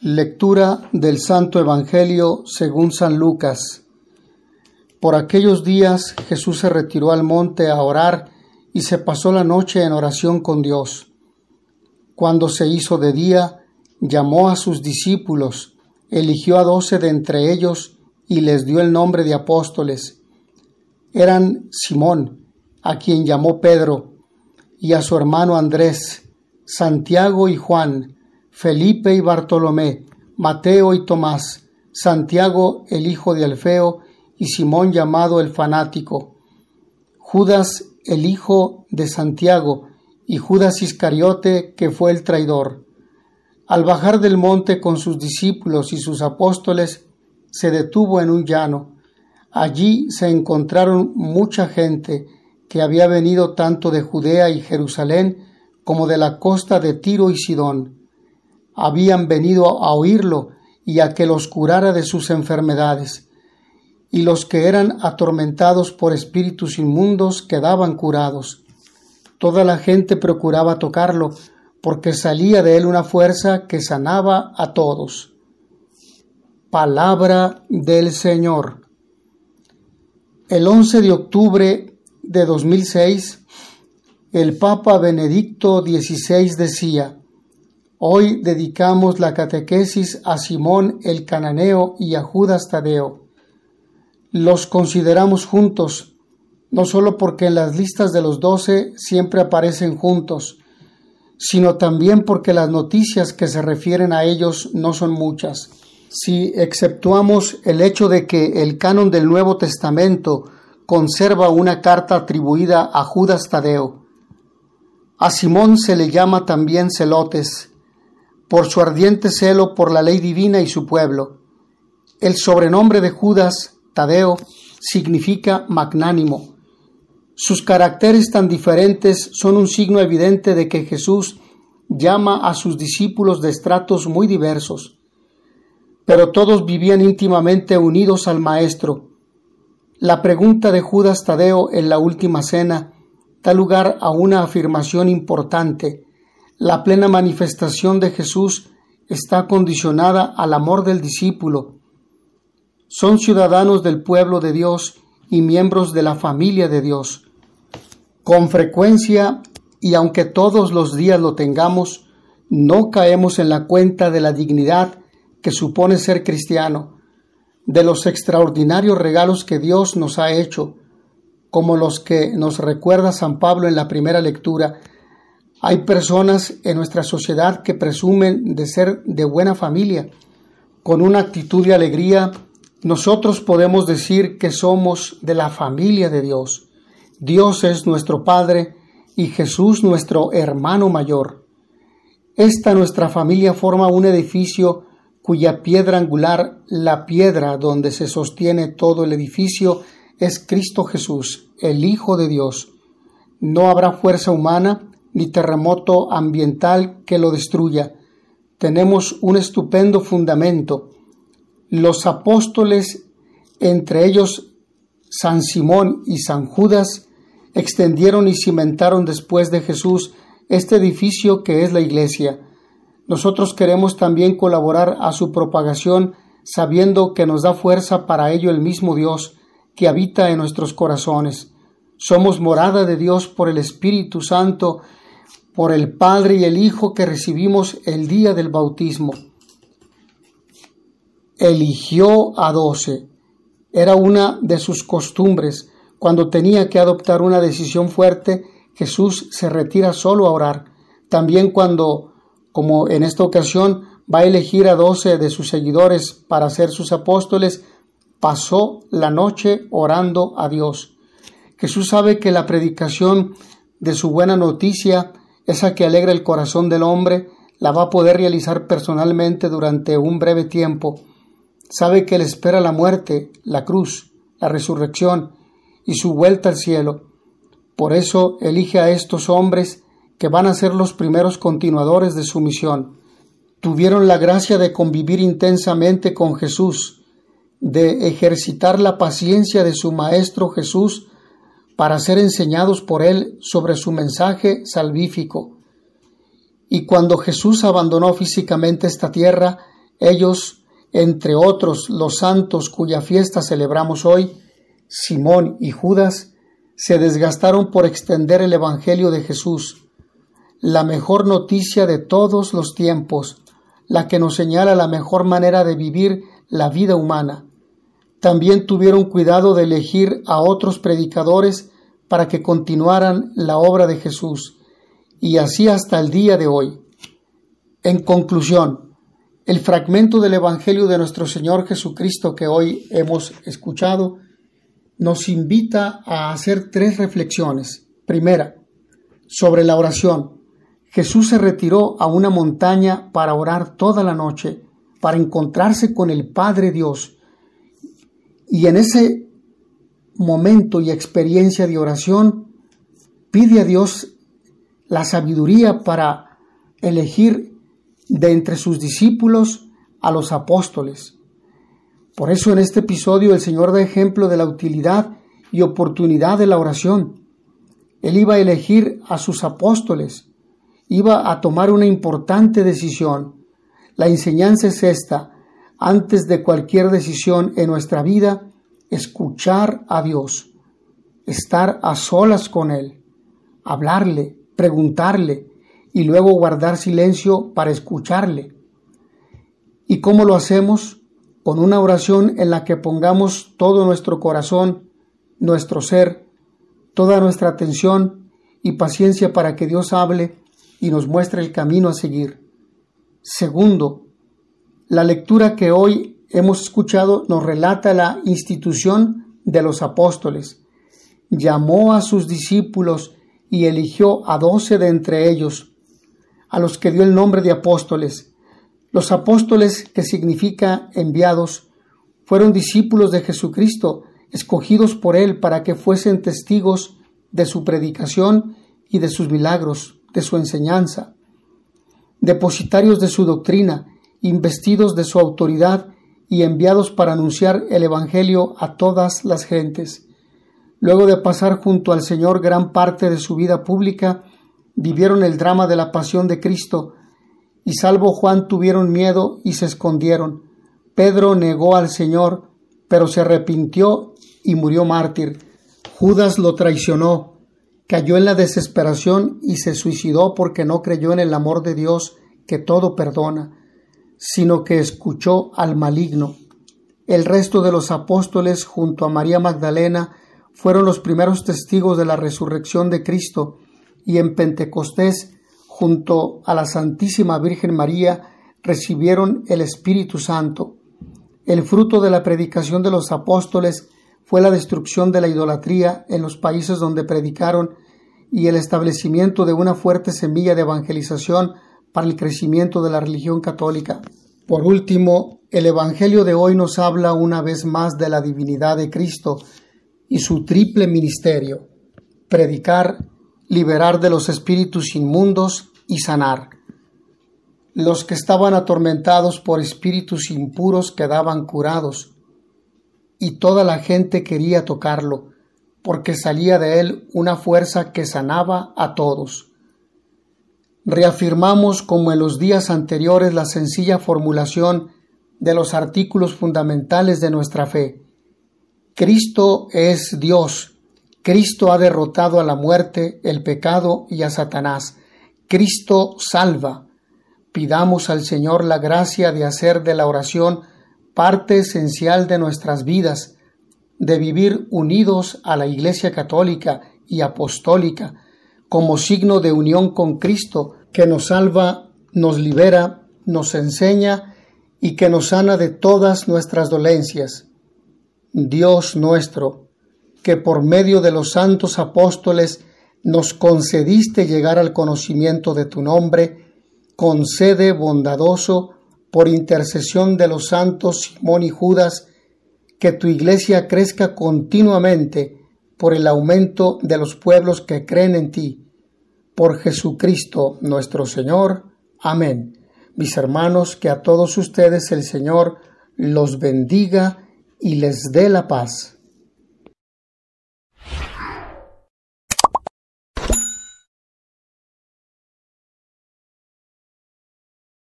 Lectura del Santo Evangelio según San Lucas. Por aquellos días Jesús se retiró al monte a orar y se pasó la noche en oración con Dios. Cuando se hizo de día, llamó a sus discípulos, eligió a doce de entre ellos y les dio el nombre de apóstoles. Eran Simón, a quien llamó Pedro, y a su hermano Andrés, Santiago y Juan, Felipe y Bartolomé, Mateo y Tomás, Santiago el hijo de Alfeo y Simón llamado el fanático, Judas el hijo de Santiago y Judas Iscariote que fue el traidor. Al bajar del monte con sus discípulos y sus apóstoles, se detuvo en un llano. Allí se encontraron mucha gente que había venido tanto de Judea y Jerusalén como de la costa de Tiro y Sidón habían venido a oírlo y a que los curara de sus enfermedades. Y los que eran atormentados por espíritus inmundos quedaban curados. Toda la gente procuraba tocarlo, porque salía de él una fuerza que sanaba a todos. Palabra del Señor. El 11 de octubre de 2006, el Papa Benedicto XVI decía, Hoy dedicamos la catequesis a Simón el Cananeo y a Judas Tadeo. Los consideramos juntos, no solo porque en las listas de los doce siempre aparecen juntos, sino también porque las noticias que se refieren a ellos no son muchas. Si exceptuamos el hecho de que el canon del Nuevo Testamento conserva una carta atribuida a Judas Tadeo, a Simón se le llama también celotes, por su ardiente celo por la ley divina y su pueblo. El sobrenombre de Judas, Tadeo, significa magnánimo. Sus caracteres tan diferentes son un signo evidente de que Jesús llama a sus discípulos de estratos muy diversos, pero todos vivían íntimamente unidos al Maestro. La pregunta de Judas Tadeo en la última cena da lugar a una afirmación importante la plena manifestación de Jesús está condicionada al amor del discípulo. Son ciudadanos del pueblo de Dios y miembros de la familia de Dios. Con frecuencia, y aunque todos los días lo tengamos, no caemos en la cuenta de la dignidad que supone ser cristiano, de los extraordinarios regalos que Dios nos ha hecho, como los que nos recuerda San Pablo en la primera lectura, hay personas en nuestra sociedad que presumen de ser de buena familia. Con una actitud de alegría, nosotros podemos decir que somos de la familia de Dios. Dios es nuestro Padre y Jesús nuestro hermano mayor. Esta nuestra familia forma un edificio cuya piedra angular, la piedra donde se sostiene todo el edificio, es Cristo Jesús, el Hijo de Dios. No habrá fuerza humana ni terremoto ambiental que lo destruya. Tenemos un estupendo fundamento. Los apóstoles, entre ellos San Simón y San Judas, extendieron y cimentaron después de Jesús este edificio que es la Iglesia. Nosotros queremos también colaborar a su propagación sabiendo que nos da fuerza para ello el mismo Dios que habita en nuestros corazones. Somos morada de Dios por el Espíritu Santo por el Padre y el Hijo que recibimos el día del bautismo. Eligió a doce. Era una de sus costumbres. Cuando tenía que adoptar una decisión fuerte, Jesús se retira solo a orar. También cuando, como en esta ocasión, va a elegir a doce de sus seguidores para ser sus apóstoles, pasó la noche orando a Dios. Jesús sabe que la predicación de su buena noticia esa que alegra el corazón del hombre, la va a poder realizar personalmente durante un breve tiempo. Sabe que le espera la muerte, la cruz, la resurrección y su vuelta al cielo. Por eso elige a estos hombres que van a ser los primeros continuadores de su misión. Tuvieron la gracia de convivir intensamente con Jesús, de ejercitar la paciencia de su Maestro Jesús para ser enseñados por él sobre su mensaje salvífico. Y cuando Jesús abandonó físicamente esta tierra, Ellos, entre otros los santos cuya fiesta celebramos hoy, Simón y Judas, se desgastaron por extender el Evangelio de Jesús, la mejor noticia de todos los tiempos, la que nos señala la mejor manera de vivir la vida humana. También tuvieron cuidado de elegir a otros predicadores para que continuaran la obra de Jesús, y así hasta el día de hoy. En conclusión, el fragmento del Evangelio de nuestro Señor Jesucristo que hoy hemos escuchado nos invita a hacer tres reflexiones. Primera, sobre la oración. Jesús se retiró a una montaña para orar toda la noche, para encontrarse con el Padre Dios. Y en ese momento y experiencia de oración, pide a Dios la sabiduría para elegir de entre sus discípulos a los apóstoles. Por eso en este episodio el Señor da ejemplo de la utilidad y oportunidad de la oración. Él iba a elegir a sus apóstoles, iba a tomar una importante decisión. La enseñanza es esta. Antes de cualquier decisión en nuestra vida, escuchar a Dios, estar a solas con Él, hablarle, preguntarle y luego guardar silencio para escucharle. ¿Y cómo lo hacemos? Con una oración en la que pongamos todo nuestro corazón, nuestro ser, toda nuestra atención y paciencia para que Dios hable y nos muestra el camino a seguir. Segundo, la lectura que hoy hemos escuchado nos relata la institución de los apóstoles. Llamó a sus discípulos y eligió a doce de entre ellos, a los que dio el nombre de apóstoles. Los apóstoles, que significa enviados, fueron discípulos de Jesucristo, escogidos por Él para que fuesen testigos de su predicación y de sus milagros de su enseñanza, depositarios de su doctrina, investidos de su autoridad y enviados para anunciar el Evangelio a todas las gentes. Luego de pasar junto al Señor gran parte de su vida pública, vivieron el drama de la pasión de Cristo, y salvo Juan tuvieron miedo y se escondieron. Pedro negó al Señor, pero se arrepintió y murió mártir. Judas lo traicionó, cayó en la desesperación y se suicidó porque no creyó en el amor de Dios que todo perdona, sino que escuchó al maligno. El resto de los apóstoles junto a María Magdalena fueron los primeros testigos de la resurrección de Cristo y en Pentecostés junto a la Santísima Virgen María recibieron el Espíritu Santo. El fruto de la predicación de los apóstoles fue la destrucción de la idolatría en los países donde predicaron y el establecimiento de una fuerte semilla de evangelización el crecimiento de la religión católica. Por último, el Evangelio de hoy nos habla una vez más de la divinidad de Cristo y su triple ministerio, predicar, liberar de los espíritus inmundos y sanar. Los que estaban atormentados por espíritus impuros quedaban curados, y toda la gente quería tocarlo, porque salía de él una fuerza que sanaba a todos. Reafirmamos como en los días anteriores la sencilla formulación de los artículos fundamentales de nuestra fe. Cristo es Dios. Cristo ha derrotado a la muerte, el pecado y a Satanás. Cristo salva. Pidamos al Señor la gracia de hacer de la oración parte esencial de nuestras vidas, de vivir unidos a la Iglesia católica y apostólica, como signo de unión con Cristo, que nos salva, nos libera, nos enseña y que nos sana de todas nuestras dolencias. Dios nuestro, que por medio de los santos apóstoles nos concediste llegar al conocimiento de tu nombre, concede bondadoso por intercesión de los santos Simón y Judas, que tu iglesia crezca continuamente por el aumento de los pueblos que creen en ti. Por Jesucristo nuestro Señor. Amén. Mis hermanos, que a todos ustedes el Señor los bendiga y les dé la paz.